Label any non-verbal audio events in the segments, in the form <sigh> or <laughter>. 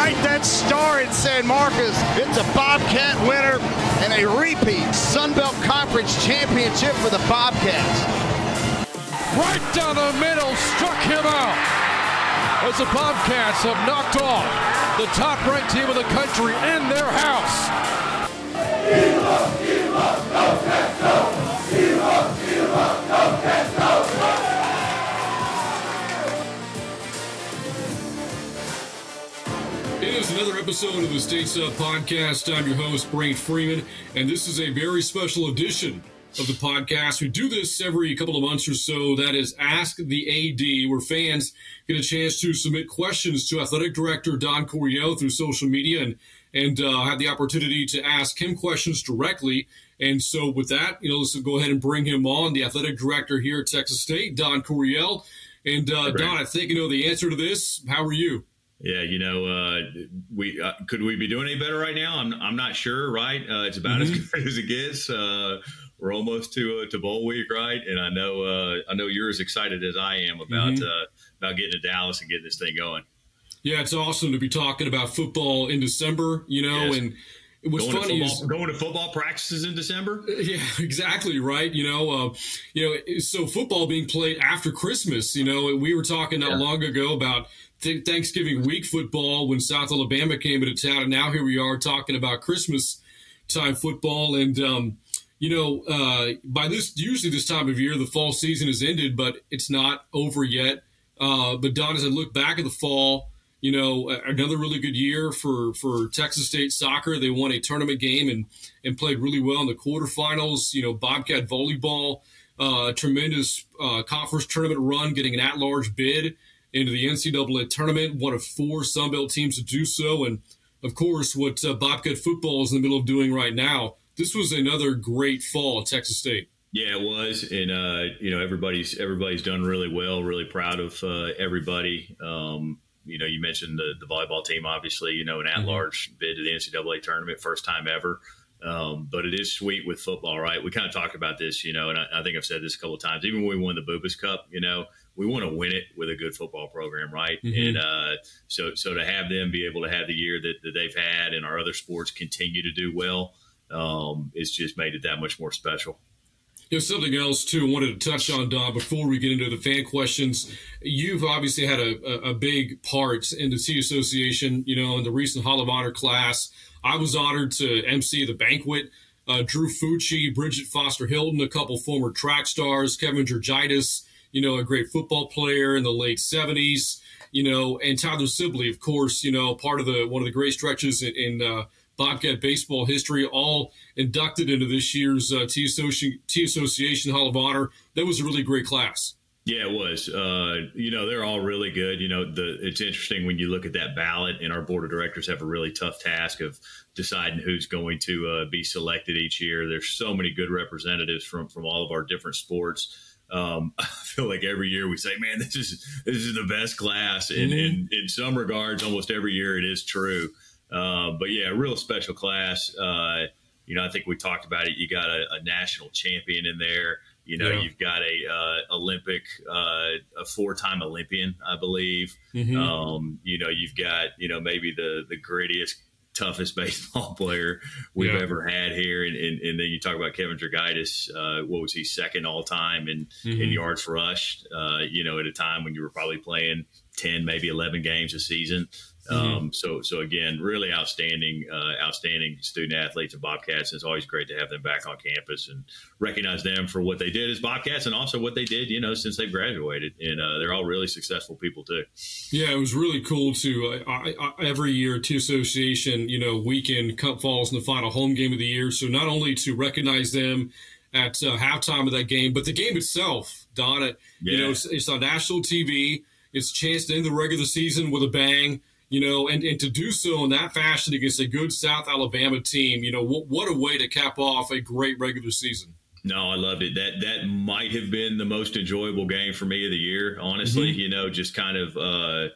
can light that star in San Marcos. It's a Bobcat winner and a repeat Sun Belt Conference championship for the Bobcats. Right down the middle, struck him out. As the Bobcats have knocked off the top ranked team of the country in their house. It is another episode of the States Up Podcast. I'm your host, Brant Freeman, and this is a very special edition of the podcast. We do this every couple of months or so. That is Ask the AD, where fans get a chance to submit questions to Athletic Director Don Coryell through social media and and uh, have the opportunity to ask him questions directly. And so, with that, you know, let's go ahead and bring him on, the athletic director here at Texas State, Don Coryell. And uh, Don, I think you know the answer to this. How are you? Yeah, you know, uh, we uh, could we be doing any better right now? I'm I'm not sure. Right, uh, it's about mm-hmm. as good <laughs> as it gets. Uh, we're almost to uh, to bowl week, right? And I know uh, I know you're as excited as I am about mm-hmm. about getting to Dallas and getting this thing going. Yeah, it's awesome to be talking about football in December. You know, yes. and it was going funny to football, going to football practices in December. Yeah, <laughs> exactly right. You know, uh, you know, so football being played after Christmas. You know, we were talking not yeah. long ago about th- Thanksgiving week football when South Alabama came into town, and now here we are talking about Christmas time football. And um, you know, uh, by this usually this time of year, the fall season has ended, but it's not over yet. Uh, but Don, as I look back at the fall you know, another really good year for, for Texas State soccer. They won a tournament game and, and played really well in the quarterfinals. You know, Bobcat volleyball, uh, tremendous uh, conference tournament run, getting an at-large bid into the NCAA tournament. One of four Sun Belt teams to do so, and of course, what uh, Bobcat football is in the middle of doing right now. This was another great fall at Texas State. Yeah, it was, and uh, you know everybody's everybody's done really well. Really proud of uh, everybody. Um, you know, you mentioned the, the volleyball team, obviously, you know, an at large mm-hmm. bid to the NCAA tournament, first time ever. Um, but it is sweet with football, right? We kind of talked about this, you know, and I, I, think I've said this a couple of times. Even when we won the Bubas Cup, you know, we want to win it with a good football program, right? Mm-hmm. And uh, so, so to have them be able to have the year that, that they've had, and our other sports continue to do well, um, it's just made it that much more special. There's something else too I wanted to touch on, Don, before we get into the fan questions. You've obviously had a, a, a big part in the T Association, you know, in the recent Hall of Honor class. I was honored to MC the banquet. Uh, Drew Fucci, Brigitte Foster-Hylton, a couple former track stars, Kevin Georgitis, you know, a great football player in the late 70s, you know, and Tyler Sibley, of course, you know, part of the one of the great stretches in, in uh, Bobcat baseball history, all inducted into this year's uh, T, Associ- T Association Hall of Honor. That was a really great class. Yeah, it was. Uh, you know, they're all really good. You know, the it's interesting when you look at that ballot, and our board of directors have a really tough task of deciding who's going to uh, be selected each year. There's so many good representatives from from all of our different sports. Um, <laughs> I feel like every year we say, "Man, this is this is the best class," and mm-hmm. in some regards, almost every year it is true. Uh, but yeah, real special class. Uh, you know, I think we talked about it. You got a, a national champion in there. You know, yeah. you've got a uh, Olympic, uh, a four-time Olympian, I believe. Mm-hmm. Um, you know, you've got you know maybe the the grittiest, toughest <laughs> baseball player we've yeah. ever had here, and, and, and, then you talk about Kevin Georgitis. Uh, what was he second all time in mm-hmm. in yards rushed? Uh, you know, at a time when you were probably playing ten, maybe eleven games a season. Mm-hmm. Um, so, so again, really outstanding, uh, outstanding student athletes and Bobcats. It's always great to have them back on campus and recognize them for what they did as Bobcats and also what they did, you know, since they graduated. And uh, they're all really successful people too. Yeah, it was really cool to uh, I, I, every year T Association, you know, weekend Cup falls in the final home game of the year. So not only to recognize them at uh, halftime of that game, but the game itself, Don, it, yeah. you know, it's, it's on national TV. It's a chance to end the regular season with a bang you know, and, and to do so in that fashion against a good South Alabama team, you know, what, what a way to cap off a great regular season. No, I loved it. That that might have been the most enjoyable game for me of the year. Honestly, mm-hmm. you know, just kind of uh,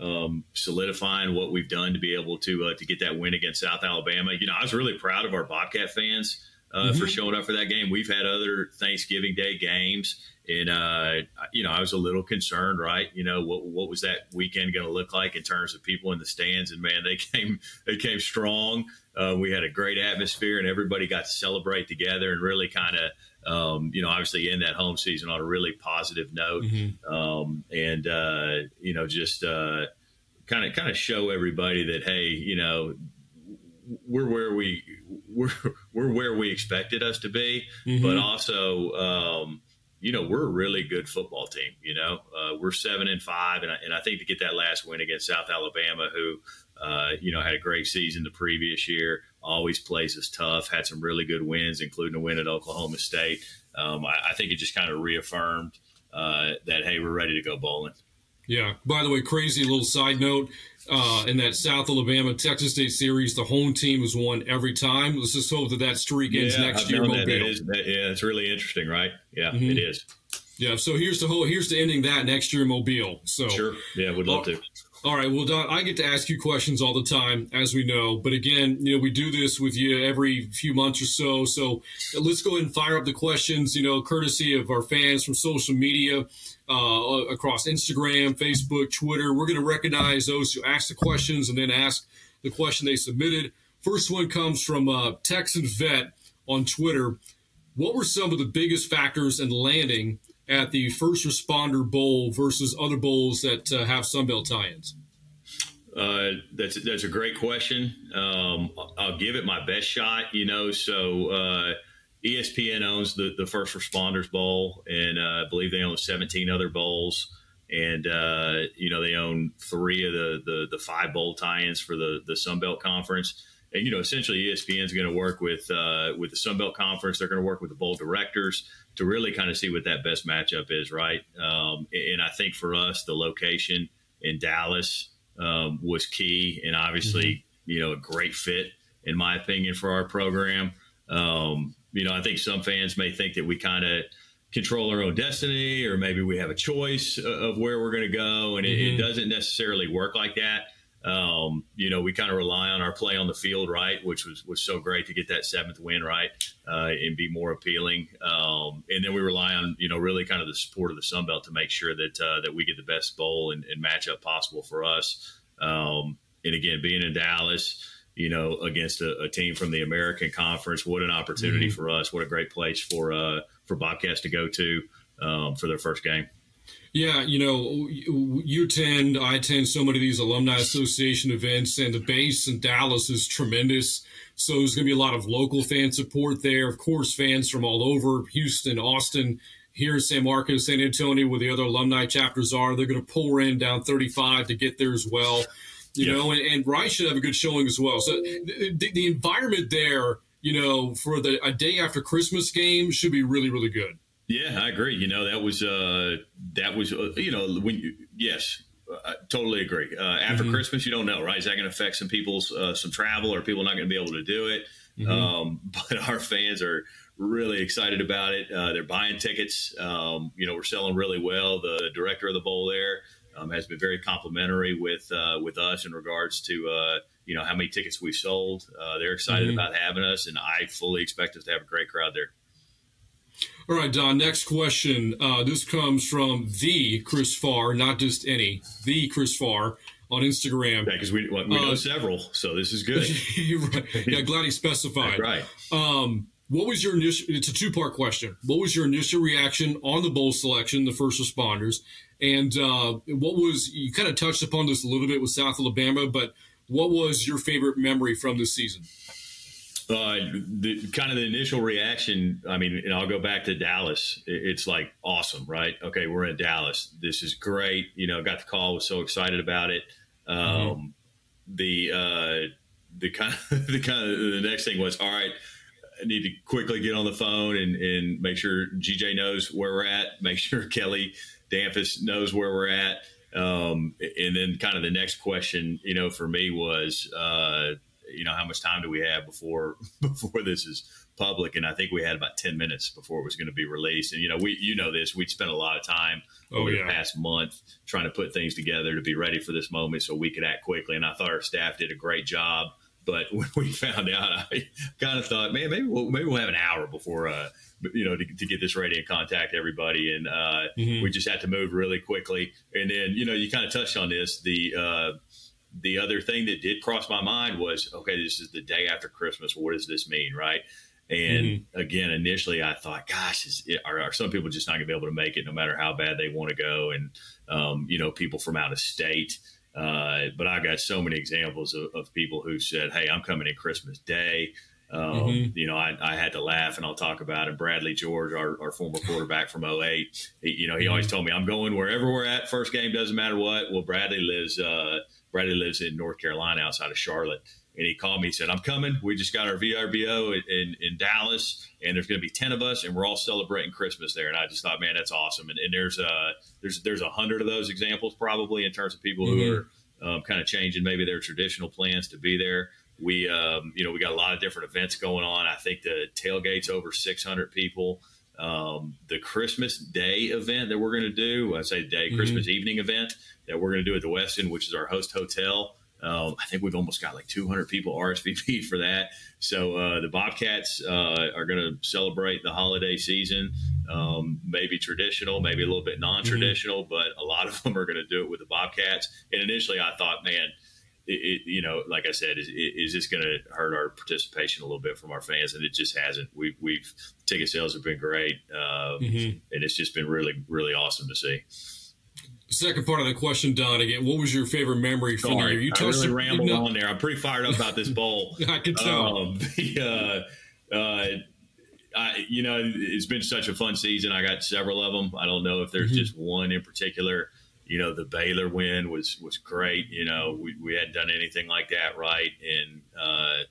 um, solidifying what we've done to be able to uh, to get that win against South Alabama. You know, I was really proud of our Bobcat fans. uh, mm-hmm. for showing up for that game. We've had other Thanksgiving Day games, and uh, you know I was a little concerned, right? You know what what was that weekend going to look like in terms of people in the stands? And man, they <laughs> came they came strong. Uh, we had a great atmosphere, and everybody got to celebrate together and really kind of. Um, you know, obviously end that home season on a really positive note, mm-hmm. um, and uh, you know, just kind of kind of show everybody that hey, you know, we're where we we're we're where we expected us to be, mm-hmm. but also. Um, you know we're a really good football team. You know uh, we're seven and five, and I, and I think to get that last win against South Alabama, who uh, you know had a great season the previous year, always plays us tough. Had some really good wins, including a win at Oklahoma State. Um, I, I, think it just kind of reaffirmed uh, that hey, we're ready to go bowling. Yeah. By the way, crazy little side note uh, in that South Alabama Texas State series, the home team has won every time. Let's just hope that that streak ends yeah, next I've year. That. That is, that, yeah, it's really interesting, right? Yeah, mm-hmm. it is. Yeah. So here's the whole. Here's the ending that next year in Mobile. So sure. Yeah, would love to. All right. Well, Don, I get to ask you questions all the time, as we know. But again, you know, we do this with you every few months or so. So let's go ahead and fire up the questions, you know, courtesy of our fans from social media uh, across Instagram, Facebook, Twitter. We're going to recognize those who ask the questions and then ask the question they submitted. First one comes from uh, Texan Vet on Twitter. What were some of the biggest factors in landing at the First Responder Bowl versus other bowls that uh, have Sunbelt tie-ins? Uh, that's that's a great question. Um, I'll give it my best shot. You know, so uh, ESPN owns the, the First Responders Bowl, and uh, I believe they own 17 other bowls. And uh, you know they own three of the the, the five bowl tie-ins for the the Sun Belt Conference. And you know essentially ESPN is going to work with uh, with the Sun Belt Conference. They're going to work with the bowl directors to really kind of see what that best matchup is, right? Um, and I think for us, the location in Dallas um, was key, and obviously mm-hmm. you know a great fit in my opinion for our program. Um, you know, I think some fans may think that we kind of control our own destiny, or maybe we have a choice of where we're going to go, and mm-hmm. it, it, mm-hmm. doesn't necessarily work like that. Um, you know, we kind of rely on our play on the field, right? Which was was so great to get that seventh win, right, uh, and be more appealing. Um, and then we rely on you know really kind of the support of the Sun Belt to make sure that uh, that we get the best bowl and, and matchup possible for us. Um, and again, being in Dallas you know, against a, a, team from the American Conference. What an opportunity mm-hmm. for us! What a great place for uh, for Bobcats to go to um, for their first game. Yeah, you know, you attend, I attend so many of these alumni association events, and the base in Dallas is tremendous. So there's going to be a lot of local fan support there. Of course, fans from all over Houston, Austin, here in San Marcos, San Antonio, where the other alumni chapters are. They're going to pull in down 35 to get there as well you yeah. know, and, and Rice should have a good showing as well. So the, the, environment there, you know, for the a day after Christmas game should be really, really good. Yeah, I agree. You know, that was uh, that was uh, you know when you, yes, I totally agree. Uh, after mm-hmm. Christmas, you don't know, right? Is that going to affect some people's uh, some travel, or people not going to be able to do it? Mm-hmm. Um, <laughs> but our fans are really excited about it. Uh, they're buying tickets. Um, you know, we're selling really well. The director of the bowl there um, has been very complimentary with uh, with us in regards to uh, you know how many tickets we've sold. Uh, they're excited mm-hmm. about having us, and I fully expect us to have a great crowd there. All right, Don. Next question. Uh, this comes from the Chris Farr, not just any, the Chris Farr on Instagram. Yeah, because we, we know uh, several, so this is good. <laughs> right. Yeah, glad he specified. right. Um, what was your initial? It's a two part question. What was your initial reaction on the bowl selection, the first responders, and uh, what was you kind of touched upon this a little bit with South Alabama, but what was your favorite memory from this season? Uh, the kind of the initial reaction. I mean, and I'll go back to Dallas. It's like awesome, right? Okay, we're in Dallas. This is great. You know, got the call. Was so excited about it. Um, mm-hmm. The uh, the kind of <laughs> the kind of the next thing was all right I need to quickly get on the phone and, and make sure GJ knows where we're at, <laughs> make sure Kelly Damphousse knows where we're at. Um, and then kind of the next question, you know, for me was, uh, you know, how much time do we have before <laughs> before this is public? And I think we had about ten minutes before it was going to be released. And you know, we you know this, we spent a lot of time oh, over yeah. the past month trying to put things together to be ready for this moment so we could act quickly. And I thought our staff did a great job but <laughs> when we found out, I kind of thought, man, maybe we'll, maybe we'll have an hour before, uh, you know, to, to, get this ready and contact everybody. And uh, mm-hmm. we just had to move really quickly. And then, you know, you kind of touched on this. The uh, the other thing that did cross my mind was, okay, this is the day after Christmas. What does this mean, right? And mm-hmm. again, initially I thought, gosh, is it, are, are, some people just not going to be able to make it no matter how bad they want to go? And, um, you know, people from out of state. Uh, but I got so many examples of, of, people who said, hey, I'm coming in Christmas Day. Um, mm-hmm. You know, I, I, had to laugh and I'll talk about it. Bradley George, our, our former quarterback from 08, he, you know, he mm-hmm. always told me, I'm going wherever we're at. First game doesn't matter what. Well, Bradley lives, uh, Bradley lives in North Carolina outside of Charlotte and he called me. He said, "I'm coming. We just got our VRBO in, in, in Dallas, and there's going to be ten of us, and we're all celebrating Christmas there." And I just thought, man, that's awesome. And, and there's uh there's there's a hundred of those examples probably in terms of people mm-hmm. who are um, kind of changing maybe their traditional plans to be there. We um, you know we got a lot of different events going on. I think the tailgate's over 600 people. Um, the Christmas Day event that we're going to do, I say day, mm-hmm. Christmas evening event that we're going to do at the Westin, which is our host hotel. Um, I think we've almost got like 200 people RSVP <laughs> for that. So uh, the Bobcats uh, are going to celebrate the holiday season, um, maybe traditional, maybe a little bit non-traditional, mm-hmm. but a lot of <laughs> them are going to do it with the Bobcats. And initially, I thought, man. It, you know, like I said, is, is this going to hurt our participation a little bit from our fans? And it just hasn't. We've, we've ticket sales have been great, um, mm-hmm. and it's just been really, really awesome to see. Second part of the question, Don. Again, what was your favorite memory from Sorry, the year? You I really rambled on there. I'm pretty fired up about this bowl. <laughs> I can tell. Um, <laughs> the, uh, uh, I, you know, it's been such a fun season. I got several of them. I don't know if there's mm-hmm. just one in particular. You know, the Baylor win was was great. You know, we, we hadn't done anything like that, right? And uh,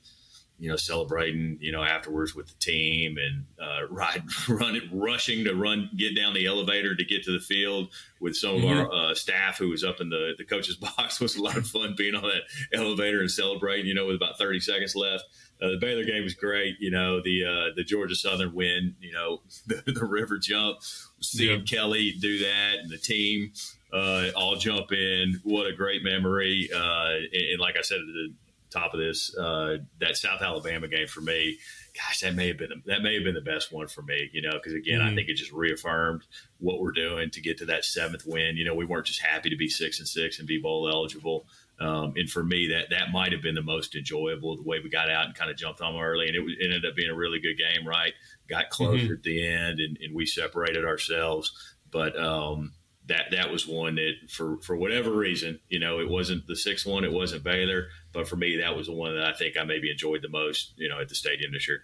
you know, celebrating, you know, afterwards with the team and uh, <laughs> ride, running, rushing to run, get down the elevator to get to the field with some of mm-hmm. our uh, staff who was up in the, the coach's <laughs> box was a lot of fun being on that elevator and celebrating, you know, with about 30 seconds left. Uh, the Baylor game was great. You know, the uh, the Georgia Southern win, you know, <laughs> the, the river jump, seeing yeah. Kelly do that and the team uh, all jump in. What a great memory. Uh, and, and, like I said, at the top of this. Uh, that South Alabama game for me, gosh, that may have been that may have been the best one for me. You know, because again, mm-hmm. I think it just reaffirmed what we're doing to get to that seventh win. You know, we weren't just happy to be six and six and be bowl eligible. Um, and for me, that that might have been the most enjoyable the way we got out and kind of jumped on early, and it, it ended up being a really good game. Right, got closer mm-hmm. at the end, and, and we separated ourselves. But um, that that was one that for for whatever reason, you know, it wasn't the sixth one, it wasn't Baylor, but for me, that was the one that I think I maybe enjoyed the most, you know, at the stadium this year.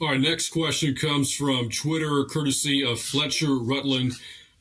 All right, next question comes from Twitter, courtesy of Fletcher Rutland.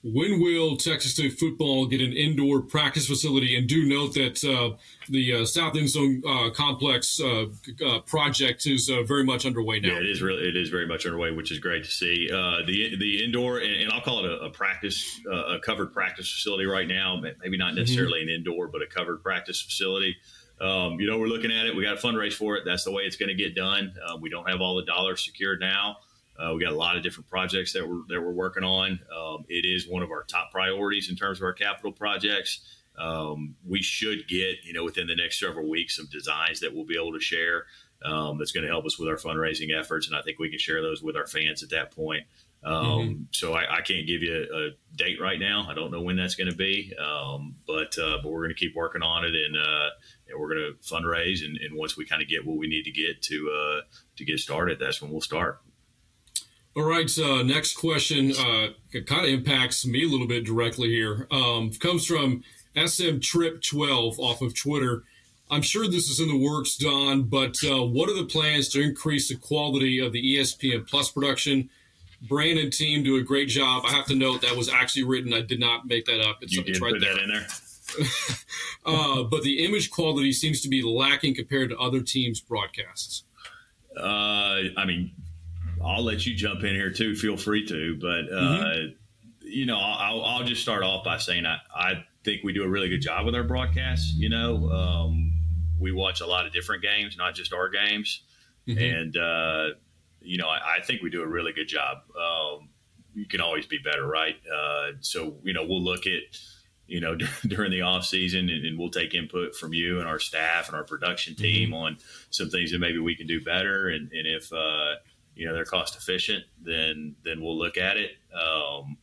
When will Texas State football get an indoor practice facility? And do note that uh, the uh, South End Zone uh, Complex uh, uh, project is uh, very much underway now. Yeah, it is really it is very much underway, which is great to see. the the indoor and, and, I'll call it a, a practice a covered practice facility right now. Maybe not mm-hmm. necessarily mm-hmm. an indoor, but a covered practice facility. Um, you know, we're looking at it. We got to fundraise for it. That's the way it's going to get done. we don't have all the dollars secured now. Uh, we got a lot of different projects that we're that we're working on. Um, it is one of our top priorities in terms of our capital projects. Um, we should get you know within the next several weeks some designs that we'll be able to share. Um, that's going to help us with our fundraising efforts, and I think we can share those with our fans at that point. Um, mm-hmm. So I, I, can't give you a, a, date right now. I don't know when that's going to be, um, but uh, but we're going to keep working on it, and, uh, and we're going to fundraise. And, and, once we kind of get what we need to get to uh, to get started, that's when we'll start. All right. Uh, next question uh, kind of impacts me a little bit directly here. Um, comes from SM Trip 12 off of Twitter. I'm sure this is in the works, Don, but uh, what are the plans to increase the quality of the ESPN Plus production? Brant and team do a great job. I have to note that was actually written. I did not make that up. It's, you did right put there. that in there. <laughs> uh, but the image quality seems to be lacking compared to other teams' broadcasts. Uh, I mean, I'll let you jump in here too. Feel free to, but uh, mm-hmm. you know, I'll, I'll, just start off by saying I, I think we do a really good job with our broadcasts. You know, um, we watch a lot of different games, not just our games, mm-hmm. and uh, you know, I, I, think we do a really good job. Um, you can always be better, right? Uh, so you know, we'll look at you know, <laughs> during the off season, and, and, we'll take input from you and our staff and our production mm-hmm. team mm-hmm. on some things that maybe we can do better. And, and if uh, you know they're cost efficient, then then we'll look at it. Um,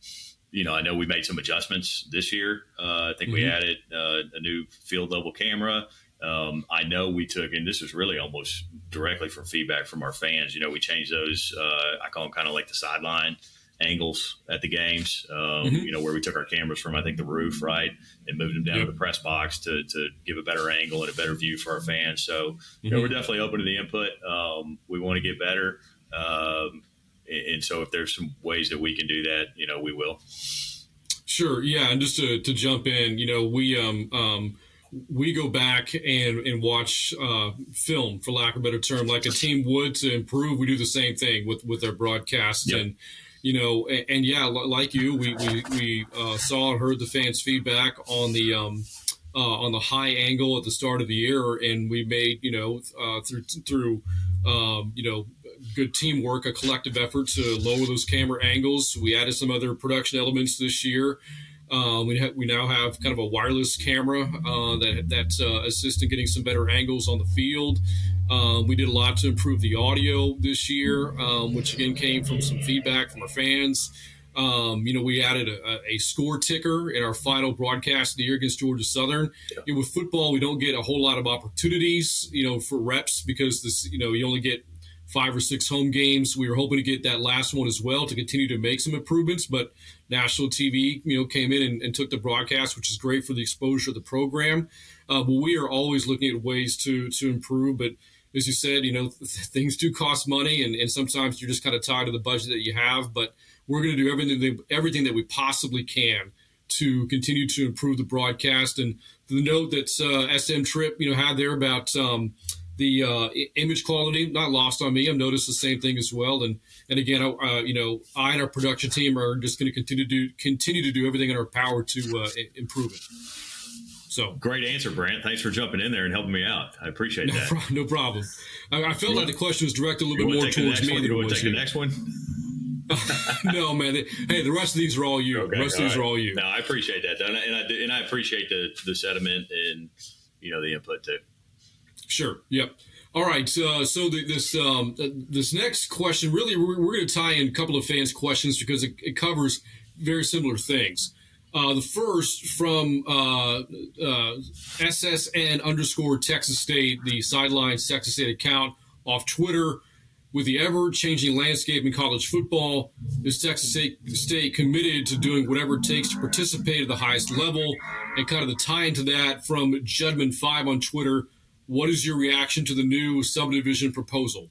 you know, I know we made some adjustments this year. Uh, I think mm-hmm. we added uh, a new field level camera. Um, I know we took, and this was really almost directly from feedback from our fans. You know, we changed those. Uh, I call them kind of like the sideline angles at the games. Um, mm-hmm. You know, where we took our cameras from, I think the roof, right, and moved them down yep. to the press box to, to give a better angle and a better view for our fans. So, mm-hmm. you know, mm-hmm. we're definitely open to the input. Um, we want to get better, um, and, so if there's some ways that we can do that, you know, we will. Sure. Yeah, and just to, to jump in, you know, we um, um we go back and, and watch uh, film, for lack of a better term, like a team would to improve. We do the same thing with with our broadcasts, yep. and you know, and, and, yeah, like you, we we, we uh, saw and heard the fans' feedback on the um, uh, on the high angle at the start of the year, and we made you know uh, through through um, you know good teamwork, a collective effort to lower those camera angles. We added some other production elements this year. Um, we, ha- we now have kind of a wireless camera uh, that that uh, assists in getting some better angles on the field. Um, we did a lot to improve the audio this year, um, which again came from some feedback from our fans. Um, you know, we added a, a, score ticker in our final broadcast of the year against Georgia Southern. Yeah. You know, with football, we don't get a whole lot of opportunities, you know, for reps because this, you know, you only get five or six home games. We were hoping to get that last one as well to continue to make some improvements, but national TV, you know, came in and, and took the broadcast, which is great for the exposure of the program. Uh, but we are always looking at ways to to improve. But as you said, you know, <laughs> things do cost money, and, and sometimes you're just kind of tied to the budget that you have. But we're going to do everything everything that we possibly can to continue to improve the broadcast. And the note that uh, SM Trip, you know, had there about um, the uh, image quality not lost on me. I've noticed the same thing as well. And and again, uh, you know, I and our production team are just going to continue to do continue to do everything in our power to uh, improve it. So great answer, Brant. Thanks for jumping in there and helping me out. I appreciate no that. Pro- no problem. I, I felt like the question was directed a little bit more towards me than it was take you. the next one. <laughs> no, man. They, hey, the rest of these are all you. Okay, the rest of these right. are all you. No, I appreciate that, and I, and I, and I appreciate the the sentiment and you know the input too. Sure. Yep. All right. Uh, so the, this um, uh, this next question really we're, we're going to tie in a couple of fans' questions because it, it covers very similar things. Uh, the first from uh, uh SSN underscore Texas State, the sidelines Texas State account off Twitter. With the ever changing landscape in college football, is Texas State, State committed to doing whatever it takes to participate at the highest level? And kind of the tie into that from Judman5 on Twitter what is your reaction to the new subdivision proposal?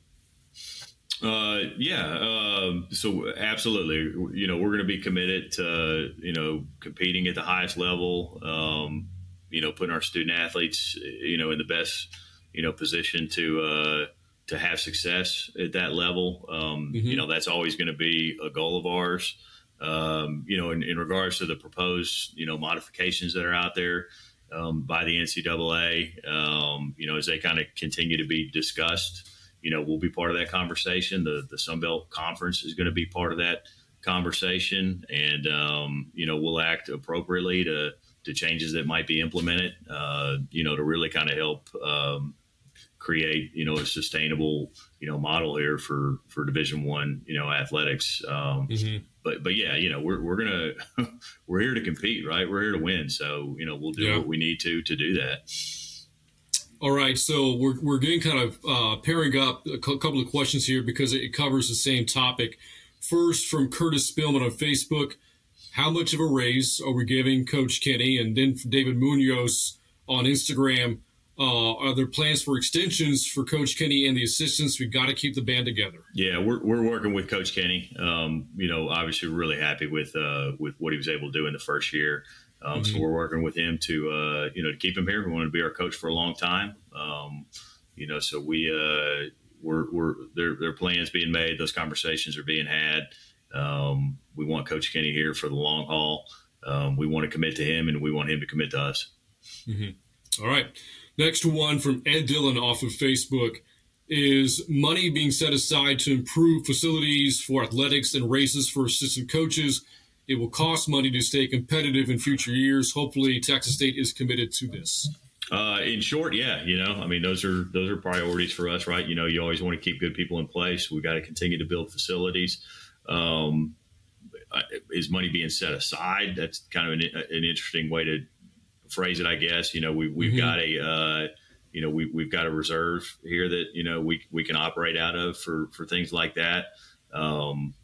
Uh, yeah. Uh, so absolutely, you know, we're going to be committed to, you know, competing at the highest level, um, you know, putting our student athletes, you know, in the best, you know, position to, uh, to have success at that level. Um, mm-hmm. You know, that's always going to be a goal of ours. Um, you know, in, in regards to the proposed, you know, modifications that are out there, um, by the NCAA. Um, you know, as they kind of continue to be discussed, you know, we'll be part of that conversation. The the Sun Belt Conference is going to be part of that conversation, and um, you know, we'll act appropriately to to changes that might be implemented. Uh, you know, to really kind of help um, create you know a sustainable you know model here for for Division One you know athletics. Um, mm-hmm. But but yeah, you know we're we're gonna <laughs> we're here to compete, right? We're here to win, so you know we'll do yeah. what we need to to do that. All right, so we're, we're getting kind of uh, pairing up a couple of questions here because it covers the same topic. First, from Curtis Spillman on Facebook, how much of a raise are we giving Coach Kinne? And then David Munoz on Instagram, uh, are there plans for extensions for Coach Kinne and the assistants? We've got to keep the band together. Yeah, we're, we're working with Coach Kinne. Um, you know, obviously, we're really happy with uh, with what he was able to do in the first year. Um, mm-hmm. So we're working with him to uh, you know to keep him here. We want to be our coach for a long time. Um, you know, so we uh, we're, we're there. There are plans being made. Those conversations are being had. Um, we want Coach Kinne here for the long haul. Um, we want to commit to him, and we want him to commit to us. Mm-hmm. All right. Next one from Ed Dillon off of Facebook is money being set aside to improve facilities for athletics and races for assistant coaches. It will cost money to stay competitive in future years. Hopefully, Texas State is committed to this. Uh, in short, yeah, you know, I mean, those are those are priorities for us, right? You know, you always want to keep good people in place. We got to continue to build facilities. Um, is money being set aside? That's kind of an, an interesting way to phrase it, I guess. You know, we, we've mm-hmm. got a, uh, you know, we, we've got a reserve here that, you know, we, we can operate out of for, for things like that. Um,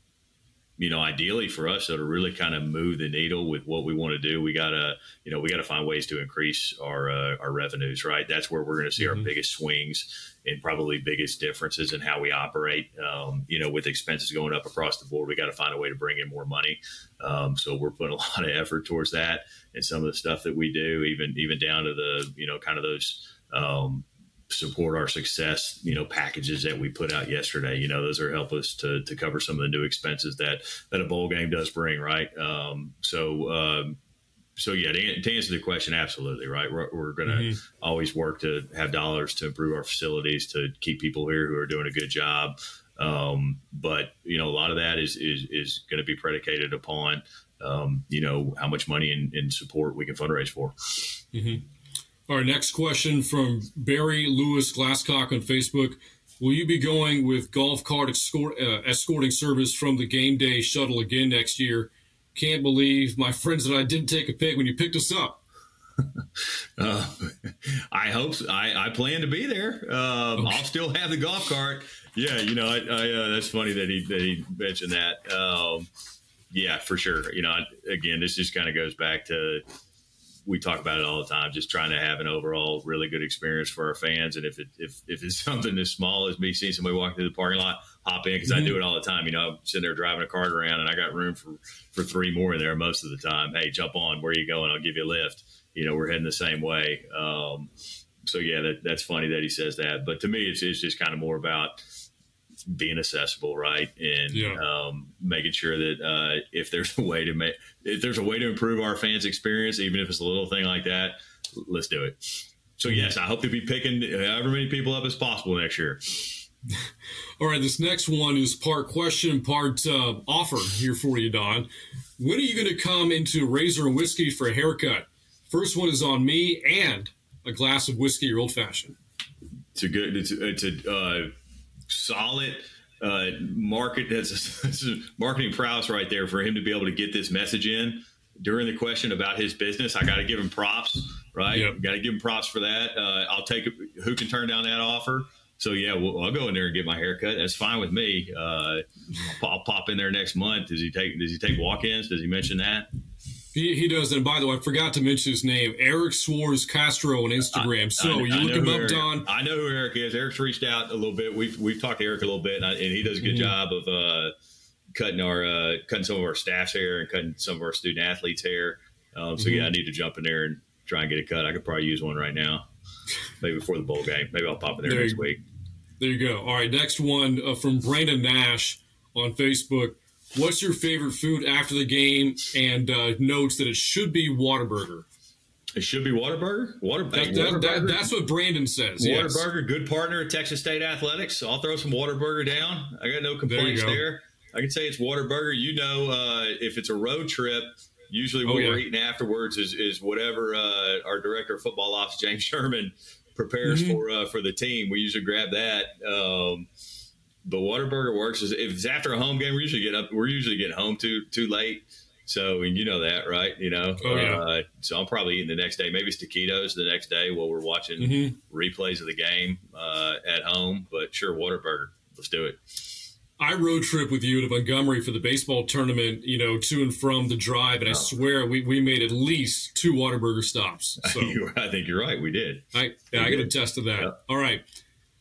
you know, ideally for us, to really kind of move the needle with what we want to do, we gotta, you know, we gotta find ways to increase our uh, our revenues. Right, that's where we're going to see mm-hmm. our biggest swings and probably biggest differences in how we operate. Um, you know, with expenses going up across the board, we got to find a way to bring in more money. Um, so we're putting a <laughs> lot of effort towards that, and some of the stuff that we do, even even down to the, you know, kind of those. Um, support our success, you know, packages that we put out yesterday. You know, those are help us to, to cover some of the new expenses that, that a bowl game does bring. Right. Um, so, um, so yeah, to, to, answer the question, absolutely right. We're, we're going to mm-hmm. always work to have dollars to improve our facilities to keep people here who are doing a good job. Um, but you know, a lot of that is is, is going to be predicated upon um, you know how much money and, support we can fundraise for. Mm-hmm. Our next question from Barry Lewis Glasscock on Facebook. Will you be going with golf cart escort, uh, escorting service from the game day shuttle again next year? Can't believe my friends and I didn't take a pic when you picked us up. <laughs> uh, I hope so. I, I plan to be there. Um, okay. I'll still have the golf cart. Yeah, you know, I, I, uh, that's funny that he that he mentioned that. Um, yeah, for sure. You know, again, this just kind of goes back to we talk about it all the time, just trying to have an overall really good experience for our fans. And if it, if, if it's <laughs> something as small as me seeing somebody walk through the parking lot, hop in because mm-hmm. I do it all the time. You know, I'm sitting there driving a cart around and I got room for, for three more in there most of the time. Hey, jump on. Where are you going? I'll give you a lift. You know, we're heading the same way. Um, so yeah, that, that's funny that he says that. But to me, it's, it's just kind of more about being accessible, right, and yeah. um, making sure that uh, if there's a way to make if there's a way to improve our fans' experience, even if it's a little thing like that, let's do it. So yes, I hope to be picking however many people up as possible next year. <laughs> All right, this next one is part question, part uh, offer here for you, Don. When are you going to come into Razor and Whiskey for a haircut? First one is on me and a glass of whiskey or old fashioned. It's a good. It's, it's a uh, solid uh, market. <laughs> That's a, marketing prowess right there for him to be able to get this message in during the question about his business. I got to give him props, right? Yep. Got to give him props for that. Uh, I'll take it. Who can turn down that offer? So yeah, we'll, I'll go in there and get my haircut. That's fine with me. Uh, I'll pop in there next month. Does he take? Does he take walk-ins? Does he mention that? He, he does. And by the way, I forgot to mention his name, Eric Swartz Castro on Instagram. I, so I, you I look him up, Eric, Don. I know who Eric is. Eric's reached out a little bit. We've we've talked to Eric a little bit, and, and he does a good mm-hmm. job of uh, cutting our uh, cutting some of our staff's hair and cutting some of our student athletes' hair. Um, so mm-hmm. yeah, I need to jump in there and try and get a cut. I could probably use one right now, maybe before the bowl game. Maybe I'll pop in there, there next you, week. There you go. All right, next one uh, from Brandon Nash on Facebook. What's your favorite food after the game? And uh, notes that it should be Whataburger. It should be Whataburger. Water, that, that, that, that's what Brandon says. Whataburger, yes. good partner at Texas State Athletics. I'll throw some Whataburger down. I got no complaints there, there. I can say it's Whataburger. You know, uh, if it's a road trip, usually what oh, yeah. we're eating afterwards is, is whatever uh, our director of football ops, James <laughs> Sherman, prepares mm-hmm. for uh, for the team. We usually grab that. Um, but Whataburger works. Is if it's after a home game, we usually get up. We're usually getting home too too late. So, and you know that, right? You know, oh, yeah. Uh, so I'm probably eating the next day. Maybe it's taquitos the next day while we're watching mm-hmm. replays of the game uh, at home. But sure, Whataburger. Let's do it. I road trip with you to Montgomery for the baseball tournament, you know, to and from the drive, and I oh. swear we, we made at least two Whataburger stops. <laughs> So I think you're right. We did. I yeah, I can attest to that. All right.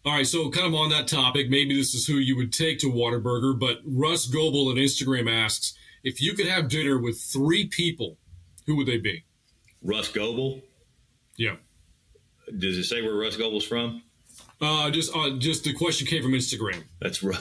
All right, so kind of on that topic, maybe this is who you would take to Whataburger, but Russ Goebel on Instagram asks if you could have dinner with three people, who would they be? Russ Goebel. Yeah. Does it say where Russ Goebel's from? Uh, just uh, just the question came from Instagram. That's right.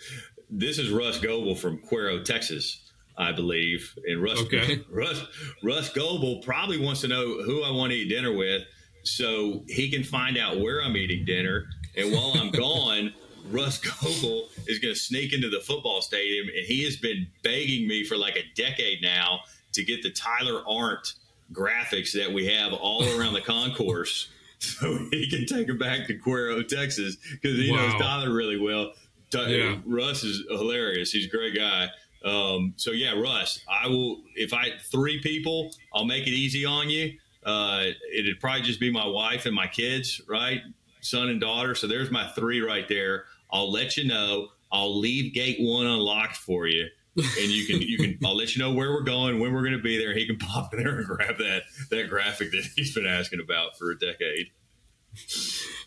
<laughs> this is Russ Goebel from Cuero, Texas. I believe. And Russ, okay. <laughs> Russ, Russ Goebel probably wants to know who I want to eat dinner with so he can find out where I'm eating dinner and while I'm gone, Russ Goebel is going to sneak into the football stadium, and he has been begging me for like a decade now to get the Tyler Arndt graphics that we have all around the concourse so he can take it back to Cuero, Texas, because he wow. knows Tyler really well. Yeah. Russ is hilarious. He's a great guy. Um, so yeah, Russ, I will. If I three people, I'll make it easy on you. Uh, it'd probably just be my wife and my kids, right? Son and daughter. So there's my three right there. I'll let you know. I'll leave gate one unlocked for you, and you can you can. I'll let you know where we're going, when we're going to be there. He can pop in there and grab that that graphic that he's been asking about for a decade.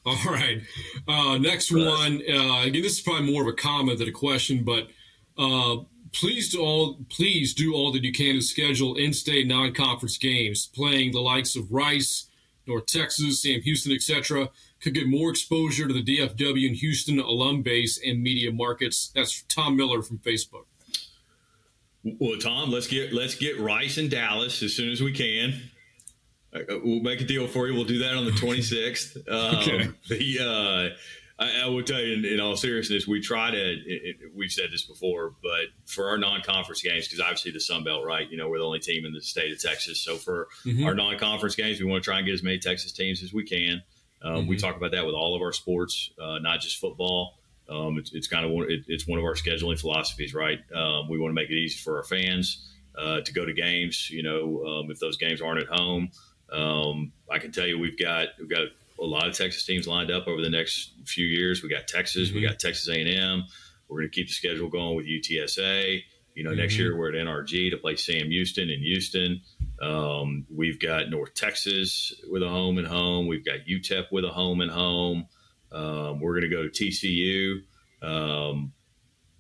All right. Uh, next one. Uh, again, this is probably more of a comment than a question, but uh, please do all please do all that you can to schedule in-state non-conference games. Playing the likes of Rice, North Texas, Sam Houston, etc., could get more exposure to the DFW and Houston alum base and media markets. That's Tom Miller from Facebook. Well, Tom, let's get let's get Rice and Dallas as soon as we can. Uh, we'll make a deal for you. We'll do that on the <laughs> 26th. Um, okay. The uh, I, I, will tell you, in, in, all seriousness, we try to. It, it, we've said this before, but for our non-conference games, because obviously the Sun Belt, right? You know, we're the only team in the state of Texas. So for mm-hmm. our non-conference games, we want to try and get as many Texas teams as we can. Um, mm-hmm. We talk about that with all of our sports, uh, not just football. Um, it's, it's, kind of one, it, it's one of our scheduling philosophies, right? Um, we want to make it easy for our fans uh, to go to games. You know, um, if those games aren't at home, um, I can tell you we've got we've got a lot of Texas teams lined up over the next few years. We got Texas, mm-hmm. we got Texas A&M. We're going to keep the schedule going with UTSA. You know, mm-hmm. next year we're at NRG to play Sam Houston in Houston. Um, we've got North Texas with a home and home. We've got UTEP with a home and home. Um, we're going to go to TCU. Um,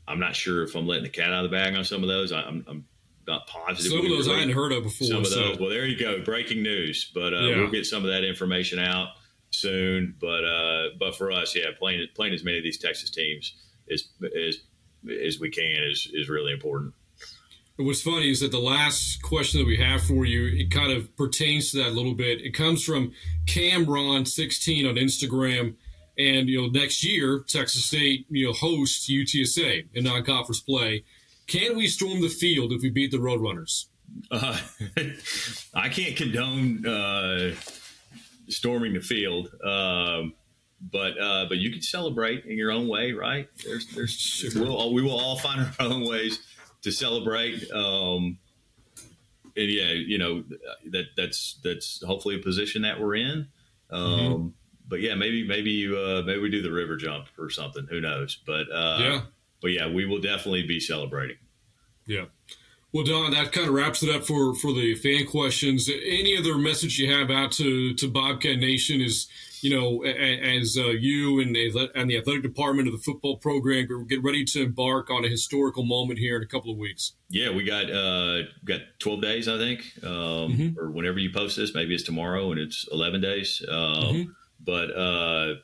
I'm not sure if I'm letting the cat out of the bag on some of those. I'm, I'm not positive. Some of those I hadn't heard of before. Some of so. those. Well, there you go. Breaking news. But uh, yeah. we'll get some of that information out soon. But uh, but for us, yeah, playing playing as many of these Texas teams is as as we can is is really important. What's funny is that the last question that we have for you, it kind of pertains to that a little bit. It comes from Camron16 on Instagram. And, you know, next year, Texas State, you know, hosts UTSA in non-conference play. Can we storm the field if we beat the Roadrunners? Uh, <laughs> I can't condone uh, storming the field. Um, but uh, but you can celebrate in your own way, right? There's there's sure. we'll, we will all find our own ways to celebrate. Um, and yeah, you know that that's that's hopefully a position that we're in. Um, mm-hmm. But yeah, maybe maybe you uh, maybe we do the river jump or something. Who knows? But uh, yeah, but yeah, we will definitely be celebrating. Yeah. Well, Don, that kind of wraps it up for for the fan questions. Any other message you have out to to Bobcat Nation is, you know, as uh, you and, and the athletic department of the football program get ready to embark on a historical moment here in a couple of weeks. Yeah, we got uh, got twelve days, I think, um, mm-hmm. or whenever you post this, maybe it's tomorrow and it's eleven days. Um, mm-hmm. But uh,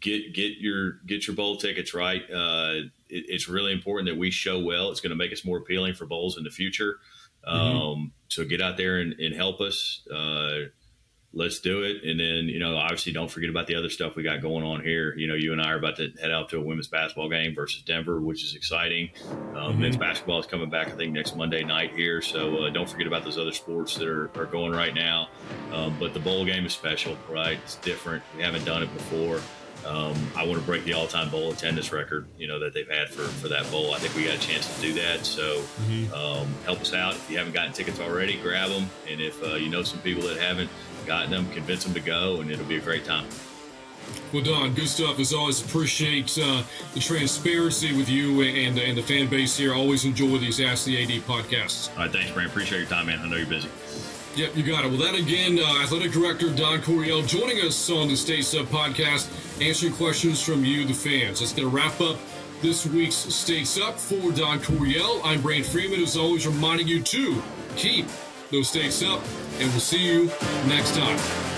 get get your get your bowl tickets right. Uh, it, it's really important that we show well. It's going to make us more appealing for bowls in the future. Mm-hmm. Um, so get out there and, and help us. Uh, let's do it. And then, you know, obviously don't forget about the other stuff we got going on here. You know, you and I are about to head out to a women's basketball game versus Denver, which is exciting. Um, mm-hmm. Men's basketball is coming back, I think, next Monday night here. So uh, don't forget about those other sports that are, are going right now. Um, but the bowl game is special, right? It's different. We haven't done it before. Um, I want to break the all-time bowl attendance record, you know, that they've had for, for that bowl. I think we got a chance to do that. So mm-hmm. um, help us out. If you haven't gotten tickets already, grab them. And if uh, you know some people that haven't gotten them, convince them to go, and it'll be a great time. Well, Don, good stuff. As always, appreciate uh, the transparency with you and, and the fan base here. Always enjoy these Ask the AD podcasts. All right, thanks, Brant. Appreciate your time, man. I know you're busy. Yep, you got it. Well, that again, uh, Athletic Director Don Coryell joining us on the State Sub podcast, answering questions from you, the fans. That's going to wrap up this week's States Up for Don Coryell. I'm Brant Freeman, as always, reminding you to keep those stakes up, and we'll see you next time.